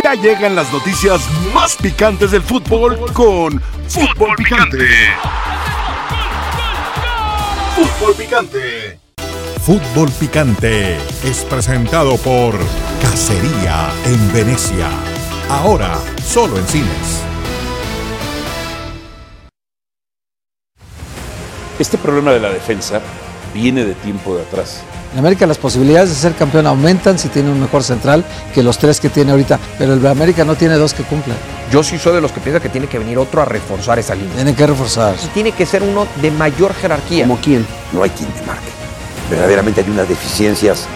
Ya llegan las noticias más picantes del fútbol con Fútbol Picante. Fútbol Picante. Fútbol Picante es presentado por Cacería en Venecia. Ahora solo en cines. Este problema de la defensa viene de tiempo de atrás. En América las posibilidades de ser campeón aumentan si tiene un mejor central que los tres que tiene ahorita, pero el América no tiene dos que cumplan. Yo sí soy de los que piensa que tiene que venir otro a reforzar esa línea. Tiene que reforzar. Y tiene que ser uno de mayor jerarquía. ¿Como quién? No hay quien te marque. Verdaderamente hay unas deficiencias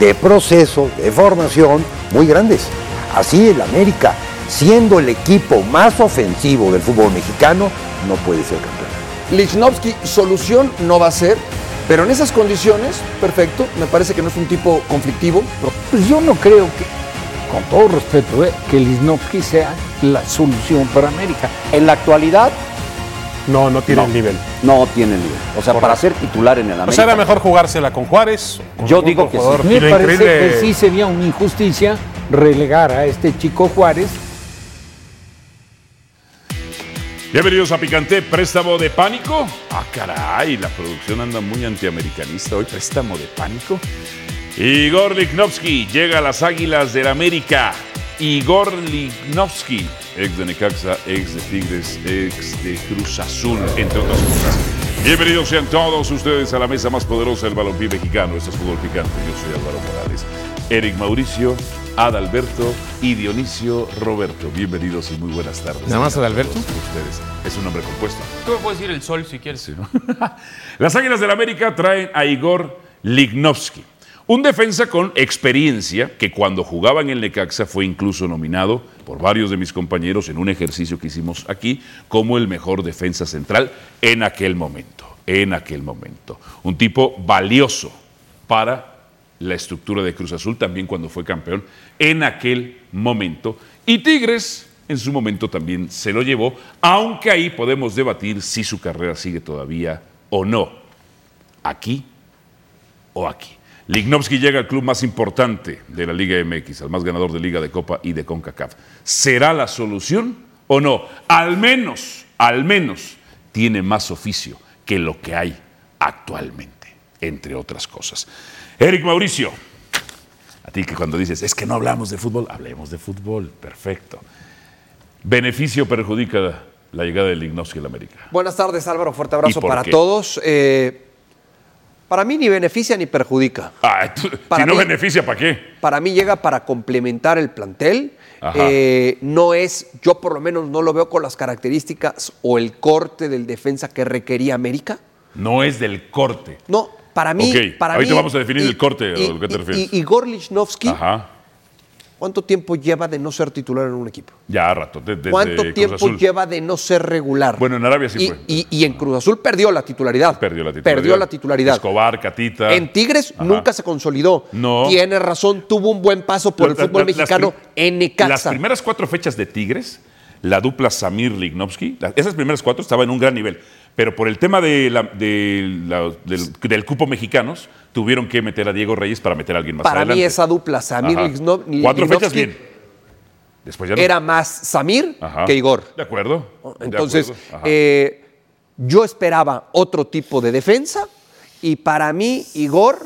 de proceso, de formación muy grandes. Así el América, siendo el equipo más ofensivo del fútbol mexicano, no puede ser campeón. Lichnowsky solución no va a ser, pero en esas condiciones, perfecto, me parece que no es un tipo conflictivo. Pues yo no creo que, con todo respeto, eh, que Lichnowsky sea la solución para América. En la actualidad, no, no tiene No. el nivel. no tiene nivel. O sea, Correcto. para ser titular en el O América. sea, era mejor jugársela con Juárez. con Yo digo que sí. Me parece increíble- que sí sería una injusticia relegar a este chico Juárez Bienvenidos a Picante, préstamo de pánico. Ah, caray, la producción anda muy antiamericanista hoy, préstamo de pánico. Igor Lichnowsky llega a las Águilas del América. Igor Lichnowsky, ex de Necaxa, ex de Tigres, ex de Cruz Azul, entre otras cosas. Bienvenidos sean todos ustedes a la mesa más poderosa del balompié mexicano. Esto es Fútbol Picante. Yo soy Álvaro Morales. Eric Mauricio, Adalberto y Dionisio Roberto. Bienvenidos y muy buenas tardes. ¿Nada más Adalberto? Ustedes. Es un nombre compuesto. Tú me puedes decir el sol si quieres. Las Águilas del América traen a Igor Lichnowsky, un defensa con experiencia que cuando jugaba en el Necaxa fue incluso nominado por varios de mis compañeros en un ejercicio que hicimos aquí como el mejor defensa central en aquel momento, en aquel momento. Un tipo valioso para la estructura de Cruz Azul también cuando fue campeón en aquel momento. Y Tigres en su momento también se lo llevó, aunque ahí podemos debatir si su carrera sigue todavía o no. Aquí o aquí. Lichnowsky llega al club más importante de la Liga MX, al más ganador de Liga de Copa y de CONCACAF. ¿Será la solución o no? Al menos, al menos, tiene más oficio que lo que hay actualmente, entre otras cosas. Eric Mauricio, a ti que cuando dices, es que no hablamos de fútbol, hablemos de fútbol, perfecto. ¿Beneficio o perjudica la llegada de Lichnowsky a la América? Buenas tardes, Álvaro. Fuerte ¿Y abrazo para qué? todos. Eh, para mí ni beneficia ni perjudica. Ah, tú- Para si no mí- beneficia, ¿para qué? Para mí llega para complementar el plantel. Eh, no es, yo por lo menos no lo veo con las características o el corte del defensa que requería América. No es del corte. No, para mí. Ok, para ahorita mí- vamos a definir el corte, ¿a lo que te y- refieres? y- Igor Lichnowsky, Ajá. ¿cuánto tiempo lleva de no ser titular en un equipo? Ya a rato. de- desde ¿Cuánto tiempo Azul. lleva de no ser regular? Bueno, en Arabia sí y, fue. y- y en Cruz Azul perdió la titularidad. Perdió la titularidad. Perdió la titularidad. Escobar, Catita. En Tigres Ajá. nunca se consolidó. No. Tiene razón, tuvo un buen paso por el fútbol la- las mexicano en Las Necaxa. primeras cuatro fechas de Tigres, la dupla Samir Lichnowsky, la- esas primeras cuatro estaban en un gran nivel. Pero por el tema de la- de la- del, del cupo mexicanos, tuvieron que meter a Diego Reyes para meter a alguien más Para adelante. mí esa dupla, Samir Cuatro fechas bien. Después ya no. Era más Samir Ajá. que Igor. De acuerdo. de Entonces, acuerdo. Eh, yo esperaba otro tipo de defensa y para mí Igor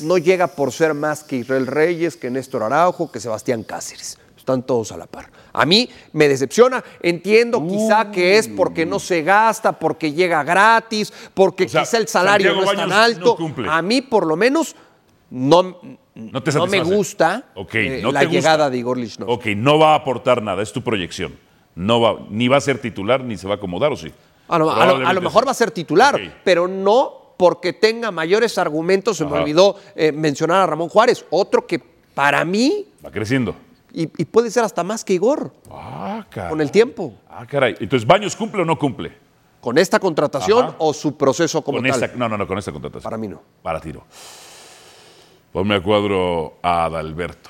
no llega por ser más que Israel Reyes, que Néstor Araujo, que Sebastián Cáceres. Están todos a la par. A mí me decepciona. Entiendo quizá que es porque no se gasta, porque llega gratis, porque O sea, quizá el salario Santiago no es tan Baños alto. no a mí, por lo menos, no, No te no me gusta eh, no la te gusta. llegada de Igor Lichnowsky. Ok, no va a aportar nada, es tu proyección. No va, ni va a ser titular, ni se va a acomodar, ¿o sí? A lo, a lo- a lo Probablemente mejor va a ser titular, pero no porque tenga mayores argumentos. Se me olvidó eh, mencionar a Ramón Juárez, otro que para mí, Va creciendo. Y, y puede ser hasta más que Igor, Ah, caray. con el tiempo, Ah, caray. Entonces, ¿Baños cumple o no cumple? con esta contratación Ajá. o su proceso como con tal. esta, no, no, no, con esta contratación. Para mí no. Para tiro. Ponme a cuadro a Adalberto.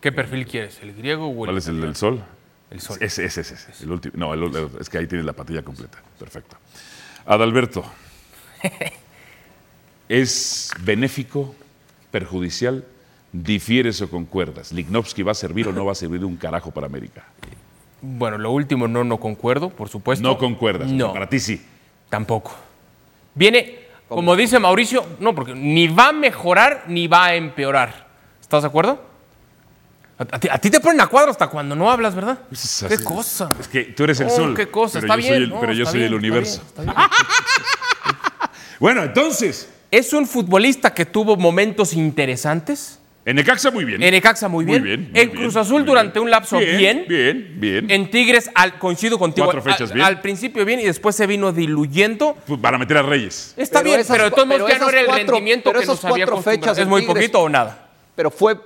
¿Qué perfil quieres? ¿El griego o el ¿Cuál es el del sol? El sol. Ese, ese, ese. ese, El último. No, el- el- es que ahí tienes la patilla completa. Perfecto. Adalberto. ¿Es benéfico, perjudicial ¿Difieres o concuerdas? ¿Lignovsky va a servir o no va a servir de un carajo para América? Bueno, lo último no, no concuerdo, por supuesto. No concuerdas. No. Para ti sí. Tampoco. Viene, como dice Mauricio, no, porque ni va a mejorar ni va a empeorar. ¿Estás de acuerdo? A, a ti, a ti te ponen a cuadro hasta cuando no hablas, ¿verdad? así. ¿Qué cosa? Es que tú eres el Oh, sol. qué cosa, pero está yo soy bien, el- no, pero yo soy bien, el está universo. bien, está bien. Bueno, entonces. Es un futbolista que tuvo momentos interesantes. En Necaxa muy bien. En Necaxa muy bien. Muy bien, muy en bien, Cruz Azul durante un lapso bien. Bien, bien, bien. En Tigres, al, coincido contigo. Cuatro fechas al, bien. al principio bien y después se vino diluyendo. Pues Para meter a Reyes. Está bien, esas pero de todos modos ya no era el cuatro- rendimiento pero que esas nos había cuatro acostumbrado. fechas Es muy Tigres- poquito o nada. Pero fue,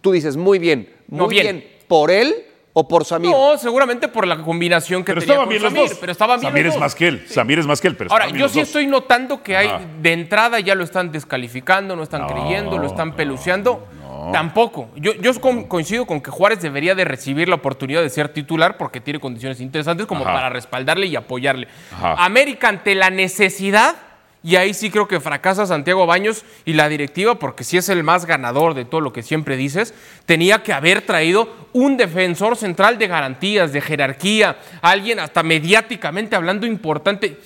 tú dices, muy bien. No, Muy bien. bien. ¿Por él o por Samir? No, seguramente por la combinación que Pero tenía estaban con bien los Samir, dos. pero estaban bien Samir los es dos. más que él. Samir es más que él, pero Ahora, yo sí dos. estoy notando que hay, Ajá. de entrada ya lo están descalificando, no están creyendo, lo están peluceando. Tampoco. Yo, yo co- coincido con que Juárez debería de recibir la oportunidad de ser titular porque tiene condiciones interesantes como Ajá. para respaldarle y apoyarle. Ajá. América ante la necesidad, y ahí sí creo que fracasa Santiago Baños y la directiva, porque si es el más ganador de todo lo que siempre dices, tenía que haber traído un defensor central de garantías, de jerarquía, alguien hasta mediáticamente hablando importante.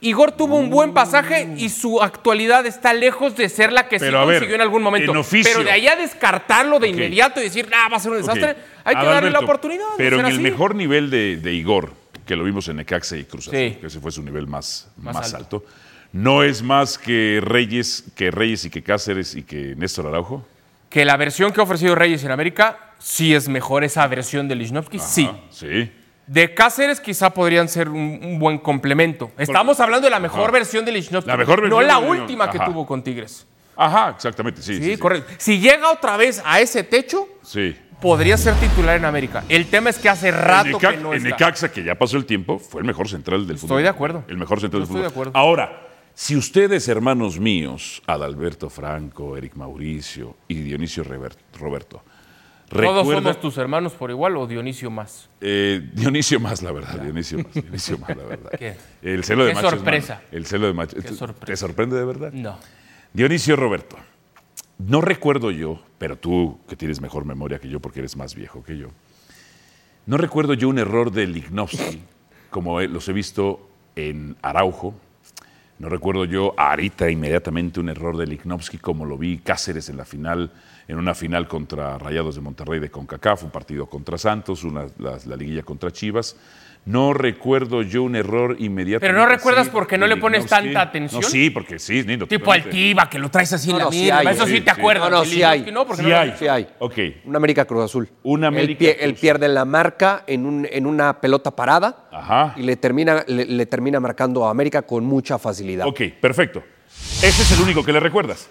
Igor tuvo un buen pasaje y su actualidad está lejos de ser la que Pero, ver, consiguió en algún momento. en oficio. Pero de ahí a descartarlo de inmediato y decir, ah, va a ser un desastre, hay que darle la oportunidad. Pero en el así. mejor nivel de, de Igor, que lo vimos en Necaxa y Cruz Azul, Sí. que ese fue su nivel más, Más más, alto. alto. ¿No es más que Reyes, que Reyes y que Cáceres y que Néstor Araujo? que la versión que ha ofrecido Reyes en América sí es mejor esa versión de Lichnowsky, sí. Sí. De Cáceres quizá podrían ser un, un buen complemento. Estamos hablando de la mejor Ajá. versión de Lichnowsky, La mejor no versión la de Lichnowsky. última que Ajá. tuvo con Tigres. Ajá, exactamente, sí. Sí, Sí, sí. correcto. Si llega otra vez a ese techo, Sí. podría ser titular en América. El tema es que hace rato en, que no en está. Necaxa, que ya pasó el tiempo, fue el mejor central del fútbol. de acuerdo. El mejor central del estoy de fútbol. acuerdo. Ahora, si ustedes, hermanos míos, Adalberto Franco, Eric Mauricio y Dionisio Roberto, ¿Todos somos tus hermanos por igual o Dionisio más? Eh, Dionisio más, la verdad, Dionisio más, Dionisio más, la verdad. ¿Qué? El celo de Qué macho es sorpresa. malo. El celo de macho. Qué ¿Te- sorpresa. ¿Te sorprende de verdad? No. Dionisio Roberto, no recuerdo yo, pero tú que tienes mejor memoria que yo porque eres más viejo que yo, no recuerdo yo un error de Lignovsky, como los he visto en Araujo. No recuerdo yo ahorita inmediatamente un error de Lignovsky como lo vi Cáceres en la final, en una final contra Rayados de Monterrey de CONCACAF, un partido contra Santos, la liguilla contra Chivas. No recuerdo yo un error inmediato. Pero no recuerdas porque no le pones tanta atención. No, sí, porque sí, Nino, Tipo. Altiva, que lo traes así en la no, sí mira. hay, Eso sí, sí, te sí. acuerdas. No, no, sí hay. No, porque Sí no lo- hay. Sí hay. Ok. Un América Cruz Azul. Un América él, pie- él Cruz. pierde la marca en, un- en una pelota parada Ajá. y le termina, le, le termina marcando a América con mucha facilidad. Ok, perfecto. Ese es el único que le recuerdas.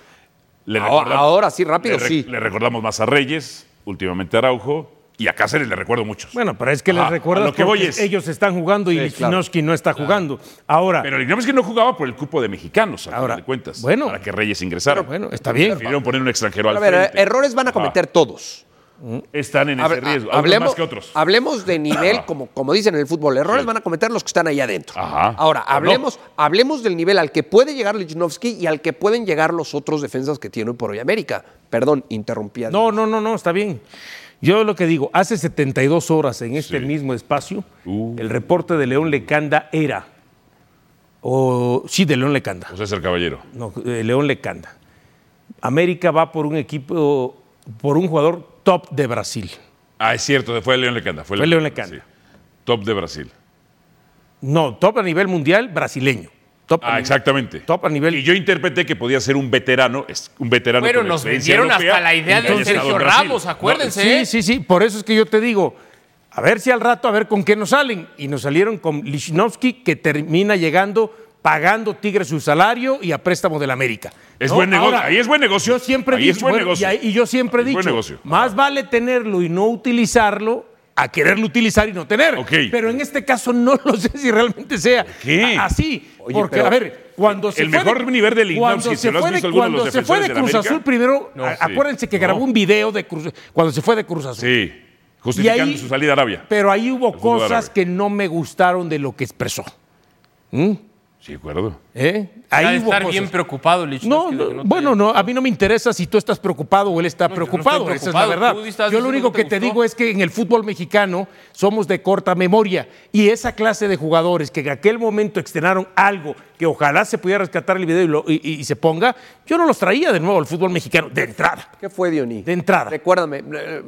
Le Ahora- sí, rápido, le re- sí. Le recordamos más a Reyes, últimamente a Araujo, y a Cáceres le recuerdo muchos. Bueno, pero es que les Ajá, a lo que voy es- ellos están jugando y Sí, Lichnowsky no está jugando. Ahora, Pero que no jugaba por el cupo de mexicanos, a fin Ahora, de cuentas. bueno. para que Reyes ingresara. bueno, está bien. Prefirieron poner un extranjero al A ver, frente. errores van a Ajá. cometer todos. Están en ese riesgo. ha- Algunos más que otros. hablemos de nivel, Ajá. como, como dicen en el fútbol. Errores Sí. van a cometer los que están ahí adentro. Ajá. Ahora, no. hablemos, hablemos del nivel al que puede llegar Lichnowsky y al que pueden llegar los otros defensas que tiene hoy por hoy América. Perdón, interrumpí. no, no, no, no, está bien. Yo lo que digo, hace 72 horas en este Sí. mismo espacio, Uh. el reporte de León Lecanda era, o sí, de León Lecanda, José es el caballero. no, de León Lecanda. América va por un equipo, por un jugador top de Brasil. Ah, es cierto, fue León Lecanda. Fue, Fue León Lecanda. sí. Top de Brasil. No, top a nivel mundial brasileño. Top a Ah, nivel- exactamente. Top a nivel. Y yo interpreté que podía ser un veterano, es un veterano Pero nos vendieron hasta la idea de Sergio. Ramos, acuérdense. Sí, ¿eh? sí, sí. Por eso es que yo te digo, a ver si al rato, a ver con qué nos salen. Y nos salieron con Lichnowsky, que termina llegando pagando Tigre su salario y a préstamo del América. Es ¿No? buen negocio, Ahora, ahí es buen negocio. Yo siempre he Ahí es dicho, buen bueno, negocio. y, ahí- y yo siempre he dicho, negocio. más vale tenerlo y no utilizarlo a quererlo utilizar y no tener. Pero en este caso no lo sé si realmente sea qué? así. Oye, porque, a ver, cuando se El fue mejor nivel de Lichnowsky, cuando si se fue de, cuando se fue de Cruz Azul primero, No, a- sí. acuérdense que No. grabó un video de Cruz cuando se fue de Cruz Azul. Sí, justificando ahí- su salida a Arabia. Pero ahí hubo cosas que no me gustaron de lo que expresó. ¿Mm? Sí, de acuerdo. ¿Eh? De hubo estar cosas. bien preocupado, No, de no, no te bueno, haya- no, a mí no me interesa si tú estás preocupado o él está no preocupado, esa es la verdad. Yo lo único que te digo es que en el fútbol mexicano somos de corta memoria y esa clase de jugadores que en aquel momento externaron algo que ojalá se pudiera rescatar el video y, lo- y- y- y se ponga, yo no los traía de nuevo al fútbol mexicano, de entrada. ¿Qué fue, Dioní? De entrada. Recuérdame, eh,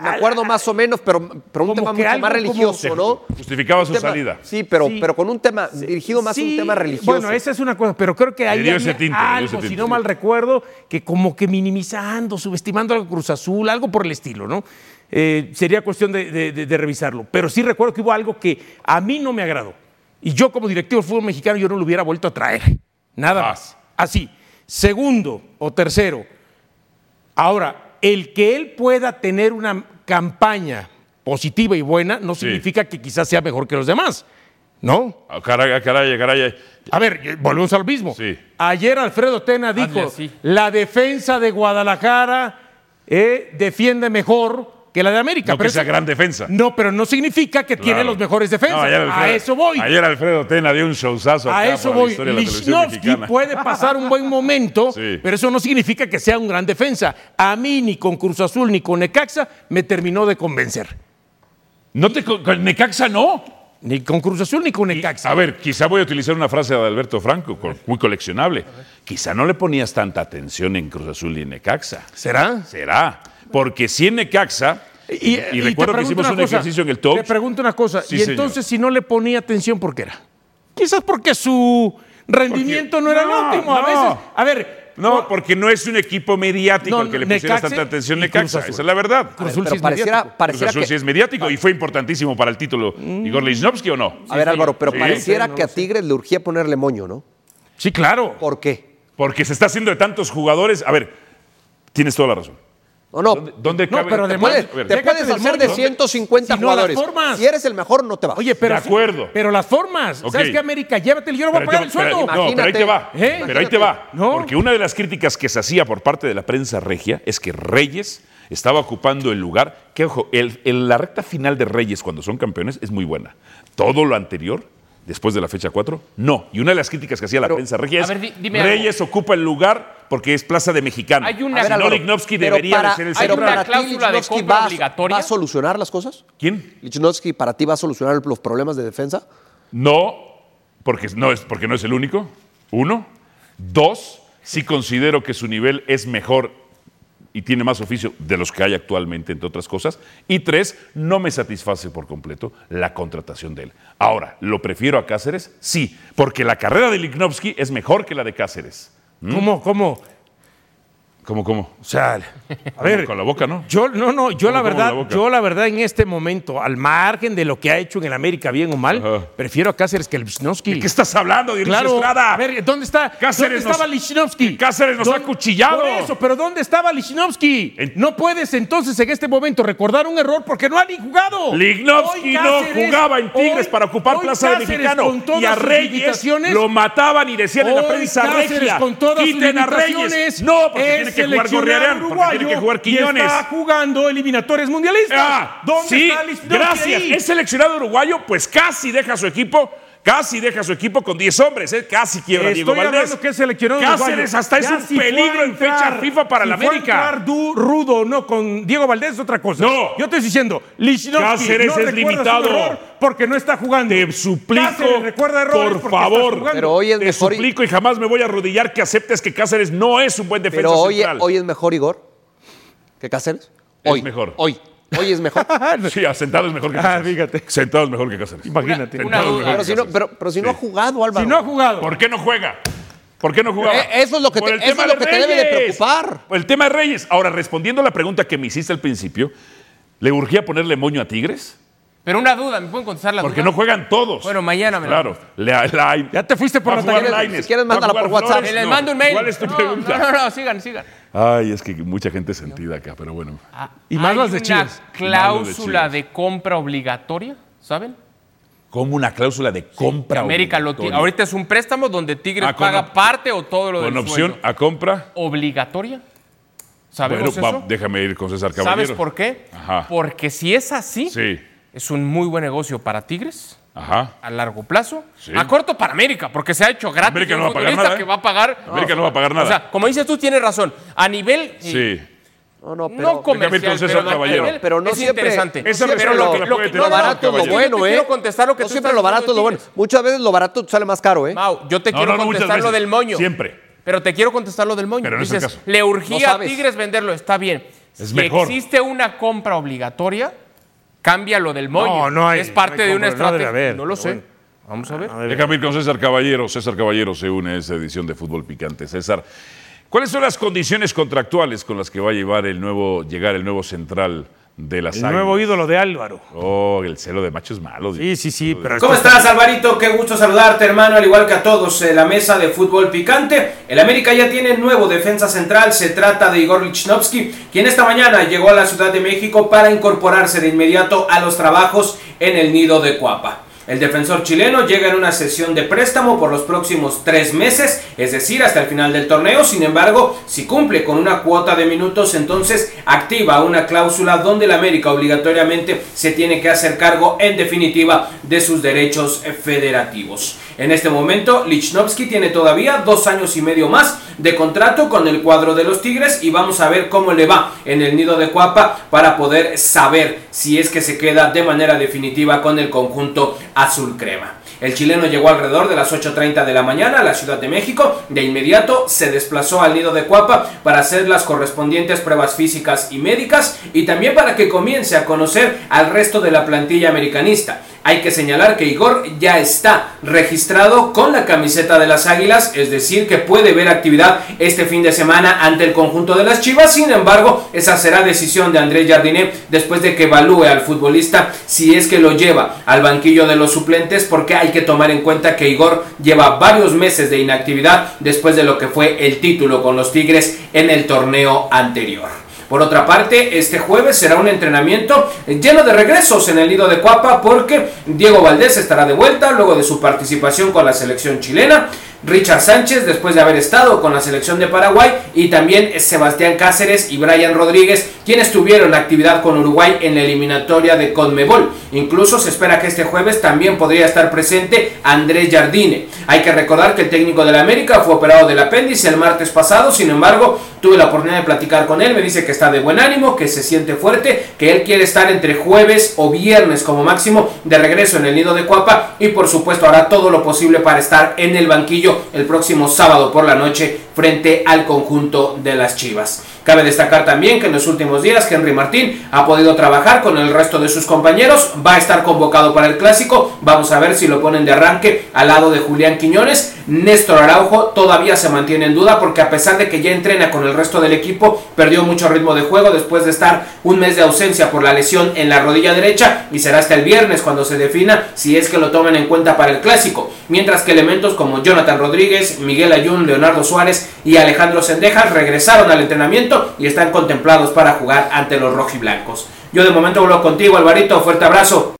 me acuerdo más o menos, pero, pero un Como tema mucho algo más religioso, ¿no? Justificaba Un su tema- salida. Sí, pero, Sí. pero con un tema dirigido más a un tema religioso. Bueno, esa es una cosa, pero creo que dio algo, si no mal recuerdo, que como que minimizando, subestimando al Cruz Azul, algo por el estilo, ¿no? Eh, sería cuestión de, de- de- de revisarlo. Pero sí recuerdo que hubo algo que a mí no me agradó. Y yo como directivo del fútbol mexicano yo no lo hubiera vuelto a traer. Nada Ah. más. Así. Segundo o tercero. Ahora, el que él pueda tener una campaña positiva y buena no significa que quizás sea mejor que los demás. ¿No? Ah, Caray, caray, caray. A ver, volvemos al mismo. Sí. Ayer Alfredo Tena dijo, así. la defensa de Guadalajara eh, defiende mejor que la de América. No que sea gran defensa. No, pero no significa que tiene Claro. los mejores defensas. No, ayer a Alfredo- eso voy. Ayer Alfredo Tena dio un showzazo A eso la voy. historia de la televisión Lichnowsky mexicana. puede pasar un buen momento, Sí. pero eso no significa que sea un gran defensa. A mí ni con Cruz Azul ni con Necaxa me terminó de convencer. No te con con Necaxa no. Ni con Cruz Azul ni con Necaxa. A ver, quizá voy a utilizar una frase de Alberto Franco, co- muy coleccionable. Quizá no le ponías tanta atención en Cruz Azul y en Necaxa. ¿Será? Será. Porque si en Necaxa, y, recuerdo que hicimos un cosa, ejercicio en el top. Te pregunto una cosa. Sí, y señor. entonces, si no le ponía atención, ¿por qué era? Quizás porque su rendimiento no era el no, óptimo. A veces, a ver. No, porque no es un equipo mediático No, al que le pusieras tanta atención y Necaxa. Cruz Azul. Esa es la verdad. Cruz Azul pero sí es pareciera, mediático. Cruz pareciera Azul que, sí es mediático y fue importantísimo para el título. Igor Lichnowsky o no? a ver, Álvaro, pero Sí. pareciera Sí, no que a. Tigres le urgía ponerle moño, ¿no? Sí, claro. ¿Por qué? Porque se está haciendo de tantos jugadores. A ver, tienes toda la razón. No, no. ¿Dónde, dónde No, pero Te puedes, ver, te puedes hacer de moño. 150 Si no, las jugadores. formas. Si eres el mejor, no te vas. Oye, pero. De acuerdo. Pero las formas. ¿Sabes qué, América? Llévatelo, yo no voy a pagar el te- pero- sueldo. no, pero ahí te va. ¿Eh? Pero ahí te va. No. Porque una de las críticas que se hacía por parte de la prensa regia es que Reyes estaba ocupando el lugar que, ojo, el- el- la recta final de Reyes cuando son campeones es muy buena. Todo lo anterior, después de la fecha 4, no. Y una de las críticas que hacía la prensa regia a es ver, di- dime algo. Reyes ocupa el lugar porque es plaza de mexicano. Hay una- si no, Lichnowsky pero debería para- de ser el hay pero una central. para ti, cláusula de compra va, obligatoria. ¿Va a solucionar las cosas? ¿Quién? ¿Lichnowsky para ti va a solucionar los problemas de defensa? No, porque no es, porque no es el único. Uno. Dos, sí considero que su nivel es mejor y tiene más oficio de los que hay actualmente, entre otras cosas. Y tres, no me satisface por completo la contratación de él. Ahora, ¿lo prefiero a Cáceres? Sí, porque la carrera de Lichnowsky es mejor que la de Cáceres. ¿Cómo, cómo? ¿Cómo, cómo? O sea, a ver. Con la boca, ¿no? Yo, no, no, yo la ¿Cómo, cómo verdad, la yo la verdad en este momento, al margen de lo que ha hecho en el América, bien o mal, Ajá. prefiero a Cáceres que el Lichnowsky. ¿De qué estás hablando, Dionisio Claro, Estrada? a ver, ¿dónde está? Cáceres ¿Dónde estaba Lichnowsky? Cáceres nos ha ¿Dónde- acuchillado. Por eso, pero ¿dónde estaba Lichnowsky? En- No puedes entonces en este momento recordar un error porque no ha ni jugado. Lichnowsky no jugaba en Tigres hoy- para ocupar plaza de mexicano. con todas Y a sus Reyes lo mataban y decían en la prensa Cáceres, regia. con todas sus Quiten a Reyes. No, porque que jugar Gorriarán, porque tiene que jugar y Quiñones. está jugando eliminatorias mundialistas. Ah, ¿Dónde sí, está Lichnowsky gracias. Es seleccionado uruguayo, pues casi deja su equipo. Casi deja su equipo con 10 hombres, ¿eh? casi quiebra Estoy Diego Valdés. que es seleccionado Cáceres hasta es un peligro en fecha FIFA para si la América. entrar du- rudo no con Diego Valdés es otra cosa. No. Yo estoy diciendo, Lichnowsky Cáceres no es limitado. porque no está jugando. Te suplico, Cáceres recuerda errores por favor. Pero hoy es te mejor. suplico y jamás me voy a arrodillar que aceptes que Cáceres no es un buen defensa Pero hoy, central. hoy es mejor Igor que Cáceres. Es Hoy. mejor. Hoy. Hoy es mejor. Sí, sentado es mejor que Ah, Cáceres. fíjate. Sentado es mejor que Cáceres. Imagínate. Una mejor pero, que si no, pero, pero si no ha jugado, Álvaro. Si no ha jugado. ¿Por qué no juega? ¿Por qué no jugaba? Eh, eso es lo que te- eso es lo de que te debe de preocupar. Por el tema de Reyes. Ahora, respondiendo a la pregunta que me hiciste al principio, ¿le urgía ponerle moño a Tigres? Pero una duda, ¿me pueden contestar la Porque duda? no juegan todos. Bueno, mañana me la Claro. La- la- Ya te fuiste por la Si quieres, mándala por WhatsApp. Flores, Les no. mando un mail. ¿Cuál es tu no, pregunta? No, no, no, sigan, sigan. Ay, es que mucha gente sentida acá, pero bueno. Y más las de una Chivas. cláusula Chivas. de compra obligatoria, ¿saben? Como una cláusula de compra. América lo tiene. obligatoria. Ahorita es un préstamo donde Tigres Ah, con paga parte o todo lo Con del opción sueldo. a compra. ¿Obligatoria? Bueno, ¿Sabemos va- eso? déjame ir con César Caballero. ¿Sabes por qué? Ajá. Porque si es así, Sí. es un muy buen negocio para Tigres Ajá. a largo plazo. Sí. A corto para América, porque se ha hecho gratis. América no va a pagar nada, ¿eh? que va a pagar. América no va a pagar nada. O sea, como dices tú, tienes razón. A nivel. Sí. No, no, No comercial, pero, a Caballero. nivel Pero no es siempre- interesante. no Esa siempre respuesta lo- la lo que- no, Lo barato es lo bueno, ¿eh? quiero contestar lo que no tú siempre estás lo barato es lo bueno. Muchas veces lo barato sale más caro, ¿eh? Mau, yo te No, quiero no, no, contestar lo del moño. Siempre. Pero te quiero contestar lo del moño. Pero no es el Dices, caso. le No urgía a. Tigres venderlo, está bien. Es si mejor. existe una compra obligatoria, cambia lo del moño. No, no hay- Es parte no hay de una no estrategia. No, lo sé. bueno. Vamos a ver. Déjame ir con César Caballero. César Caballero se une a esta edición de Fútbol Picante. César, ¿cuáles son las condiciones contractuales con las que va a llevar el nuevo, llegar el nuevo central de las El Águilas? nuevo ídolo de Álvaro. Oh, el celo de macho es malo. Sí, sí, sí. Pero ¿Cómo estás, Alvarito? Qué gusto saludarte, hermano, al igual que a todos en la mesa de fútbol picante. El América ya tiene nuevo defensa central, se trata de Igor Lichnowsky, quien esta mañana llegó a la Ciudad de México para incorporarse de inmediato a los trabajos en el nido de Cuapa. El defensor chileno llega en una sesión de préstamo por los próximos tres meses, es decir, hasta el final del torneo. Sin embargo, si cumple con una cuota de minutos, entonces activa una cláusula donde el América obligatoriamente se tiene que hacer cargo en definitiva de sus derechos federativos. En este momento, Lichnowsky tiene todavía dos años y medio más de contrato con el cuadro de los Tigres y vamos a ver cómo le va en el nido de Cuapa para poder saber si es que se queda de manera definitiva con el conjunto azul crema. El chileno llegó alrededor de las 8.30 de la mañana a la Ciudad de México. De inmediato se desplazó al nido de Cuapa para hacer las correspondientes pruebas físicas y médicas y también para que comience a conocer al resto de la plantilla americanista. Hay que señalar que Igor ya está registrado con la camiseta de las Águilas, es decir, que puede ver actividad este fin de semana ante el conjunto de las Chivas. Sin embargo, esa será decisión de Andrés Jardinet después de que evalúe al futbolista si es que lo lleva al banquillo de los suplentes, porque hay que tomar en cuenta que Igor lleva varios meses de inactividad después de lo que fue el título con los Tigres en el torneo anterior. Por otra parte, este jueves será un entrenamiento lleno de regresos en el nido de Cuapa porque Diego Valdés estará de vuelta luego de su participación con la selección chilena. Richard Sánchez después de haber estado con la selección de Paraguay y también Sebastián Cáceres y Brian Rodríguez quienes tuvieron actividad con Uruguay en la eliminatoria de Conmebol. Incluso se espera que este jueves también podría estar presente Andrés Jardine. Hay que recordar que el técnico de la América fue operado del apéndice el martes pasado, sin embargo tuve la oportunidad de platicar con él, me dice que está de buen ánimo, que se siente fuerte, que él quiere estar entre jueves o viernes como máximo de regreso en el nido de Cuapa y por supuesto hará todo lo posible para estar en el banquillo el próximo sábado por la noche frente al conjunto de las Chivas. Cabe destacar también que en los últimos días Henry Martín ha podido trabajar con el resto de sus compañeros, va a estar convocado para el clásico, vamos a ver si lo ponen de arranque al lado de Julián Quiñones. Néstor Araujo todavía se mantiene en duda porque a pesar de que ya entrena con el resto del equipo, perdió mucho ritmo de juego después de estar un mes de ausencia por la lesión en la rodilla derecha y será hasta el viernes cuando se defina si es que lo tomen en cuenta para el clásico. Mientras que elementos como Jonathan Rodríguez, Miguel Ayun, Leonardo Suárez y Alejandro Sendejas regresaron al entrenamiento y están contemplados para jugar ante los rojiblancos. Yo de momento vuelvo contigo, Alvarito. Fuerte abrazo.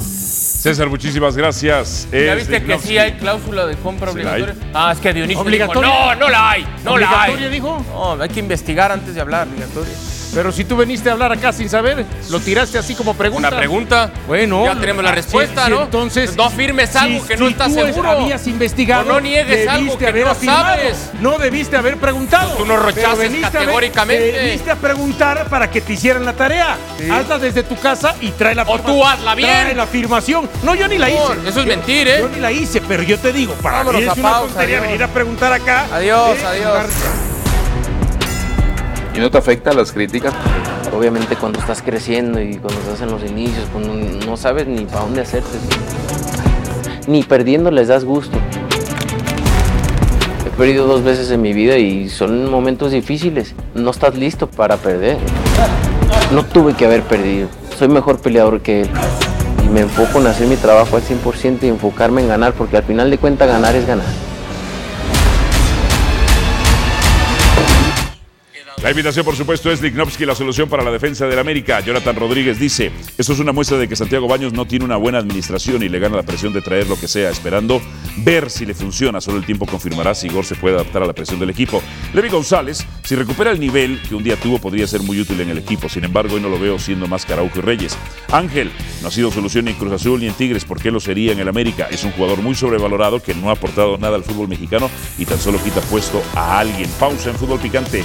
César, muchísimas gracias. ¿Ya Es viste que sí hay cláusula de compra obligatoria? Ah, es que Dionisio ¿Obligatoria? dijo, no, no la hay, no la hay. ¿Obligatoria dijo? No, hay que investigar antes de hablar, obligatoria. Pero si tú veniste a hablar acá sin saber, lo tiraste así como pregunta. Una pregunta. Bueno. Ya tenemos la sí, respuesta, sí, ¿no? Entonces. No afirmes algo que no si estás tú seguro. habías investigado. O no niegues algo debiste que haber no afirmado. sabes. No debiste haber preguntado. Tú no rechaces a ver- categóricamente. Veniste a preguntar para que te hicieran la tarea. Hazla desde tu casa y trae la O tú hazla bien. Trae la afirmación. No, yo ni la hice. Eso es Yo- mentir, ¿eh? Yo ni la hice, pero yo te digo, para Vámonos mí a es una pausa, tontería adiós. venir a preguntar acá. Adiós, ¿eh? adiós. ¿Y no te afecta las críticas? Obviamente cuando estás creciendo y cuando estás en los inicios, cuando no sabes ni para dónde hacerte. Ni perdiendo les das gusto. He perdido dos veces en mi vida y son momentos difíciles. No estás listo para perder. No tuve que haber perdido. Soy mejor peleador que él. Y me enfoco en hacer mi trabajo al 100% y enfocarme en ganar, porque al final de cuentas ganar es ganar. La invitación, por supuesto, es Lignovsky, la solución para la defensa del América. Jonathan Rodríguez dice, esto es una muestra de que Santiago Baños no tiene una buena administración y le gana la presión de traer lo que sea, esperando ver si le funciona. Solo el tiempo confirmará si Igor se puede adaptar a la presión del equipo. Levi González, si recupera el nivel que un día tuvo, podría ser muy útil en el equipo. Sin embargo, hoy no lo veo siendo más Caraujo y Reyes. Ángel, no ha sido solución ni en Cruz Azul ni en Tigres. ¿Por qué lo sería en el América? Es un jugador muy sobrevalorado que no ha aportado nada al fútbol mexicano y tan solo quita puesto a alguien. Pausa en fútbol picante.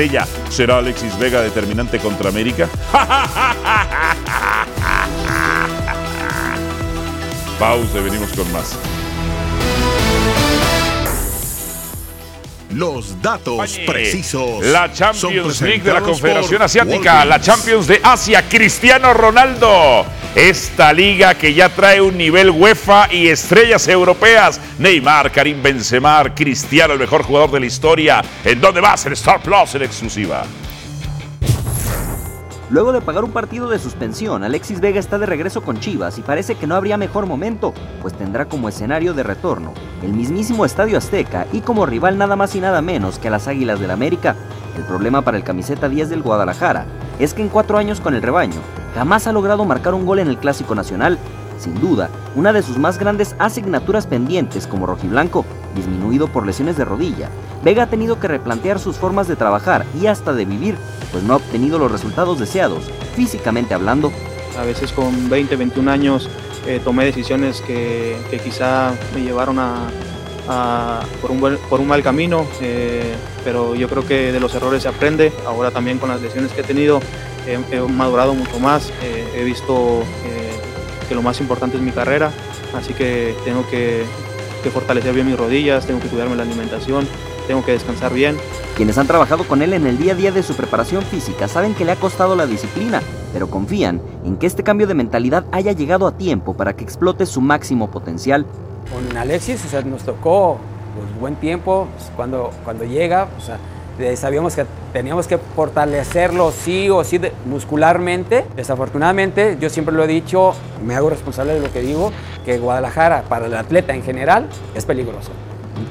Ella, ¿será Alexis Vega determinante contra América? Pausa, venimos con más. Los datos precisos. La Champions League de la Confederación Asiática, la Champions de Asia, Cristiano Ronaldo. Esta liga que ya trae un nivel UEFA y estrellas europeas. Neymar, Karim Benzema, Cristiano, el mejor jugador de la historia. ¿En dónde vas? En Star Plus en exclusiva. Luego de pagar un partido de suspensión, Alexis Vega está de regreso con Chivas y parece que no habría mejor momento, pues tendrá como escenario de retorno el mismísimo Estadio Azteca y como rival nada más y nada menos que a las Águilas del América. El problema para el camiseta 10 del Guadalajara es que en cuatro años con el rebaño jamás ha logrado marcar un gol en el Clásico Nacional. Sin duda, una de sus más grandes asignaturas pendientes como rojiblanco, disminuido por lesiones de rodilla, Vega ha tenido que replantear sus formas de trabajar y hasta de vivir, pues no ha obtenido los resultados deseados, físicamente hablando. A veces con 20, 21 años eh, tomé decisiones que, que quizá me llevaron a, por, un mal camino, eh, pero yo creo que de los errores se aprende. Ahora también con las lesiones que he tenido he, he madurado mucho más, eh, he visto eh, que lo más importante es mi carrera, así que tengo que, que fortalecer bien mis rodillas, tengo que cuidarme la alimentación, tengo que descansar bien. Quienes han trabajado con él en el día a día de su preparación física saben que le ha costado la disciplina, pero confían en que este cambio de mentalidad haya llegado a tiempo para que explote su máximo potencial. Con Alexis, o sea, nos tocó pues, buen tiempo pues, cuando, cuando llega, o sea, sabíamos que teníamos que fortalecerlo sí o sí de- muscularmente. Desafortunadamente, yo siempre lo he dicho, me hago responsable de lo que digo, que Guadalajara para el atleta en general es peligroso.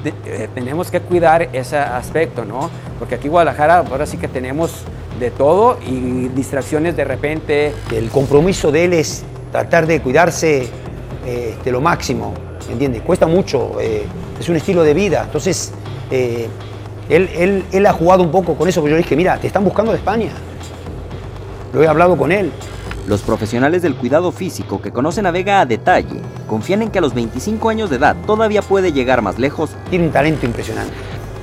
De- eh, tenemos que cuidar ese aspecto, ¿no? Porque aquí Guadalajara ahora sí que tenemos de todo y distracciones de repente. El compromiso de él es tratar de cuidarse eh, de lo máximo, ¿entiendes? Cuesta mucho, eh, es un estilo de vida. Entonces, eh, él, él- él ha jugado un poco con eso, porque yo le dije, mira, te están buscando de España. Lo he hablado con él. Los profesionales del cuidado físico que conocen a Vega a detalle confían en que a los 25 años de edad todavía puede llegar más lejos. Tiene un talento impresionante.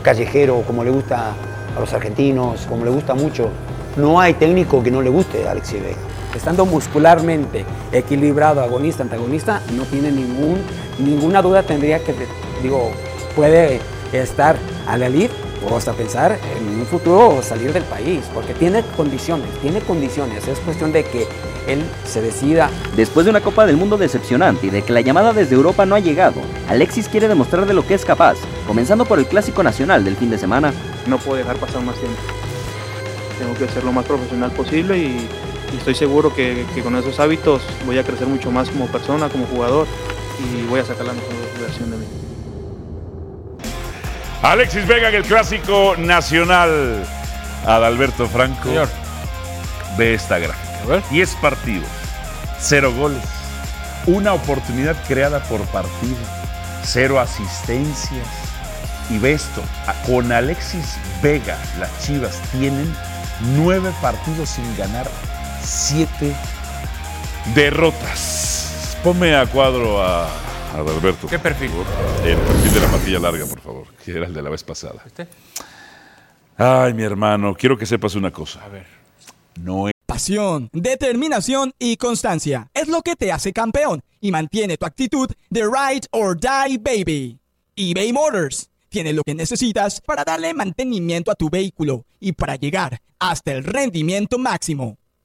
Callejero, como le gusta a los argentinos, como le gusta mucho. No hay técnico que no le guste a Alexis Vega. Estando muscularmente equilibrado, agonista, antagonista, no tiene ningún, ninguna duda, tendría que, digo, puede estar a la elite o hasta pensar en un futuro salir del país, porque tiene condiciones, tiene condiciones, es cuestión de que él se decida. Después de una Copa del Mundo decepcionante y de que la llamada desde Europa no ha llegado, Alexis quiere demostrar de lo que es capaz, comenzando por el Clásico Nacional del fin de semana. No puedo dejar pasar más tiempo. Tengo que ser lo más profesional posible y, y estoy seguro que, que con esos hábitos voy a crecer mucho más como persona, como jugador y voy a sacar la mejor versión de mí. Alexis Vega en el clásico nacional. Adalberto Franco. Ve esta gráfica. 10 partidos, 0 goles, una oportunidad creada por partido, 0 asistencias. Y ve esto, a- con Alexis Vega, las Chivas tienen 9 partidos sin ganar, 7 derrotas. Ponme a cuadro a, a Adalberto. ¿Qué perfil? El perfil de la patilla larga, por favor, que era el de la vez pasada. ¿Este? Ay, mi hermano, quiero que sepas una cosa. A ver. No es. Pasión, determinación y constancia es lo que te hace campeón y mantiene tu actitud de ride or die baby. eBay Motors tiene lo que necesitas para darle mantenimiento a tu vehículo y para llegar hasta el rendimiento máximo.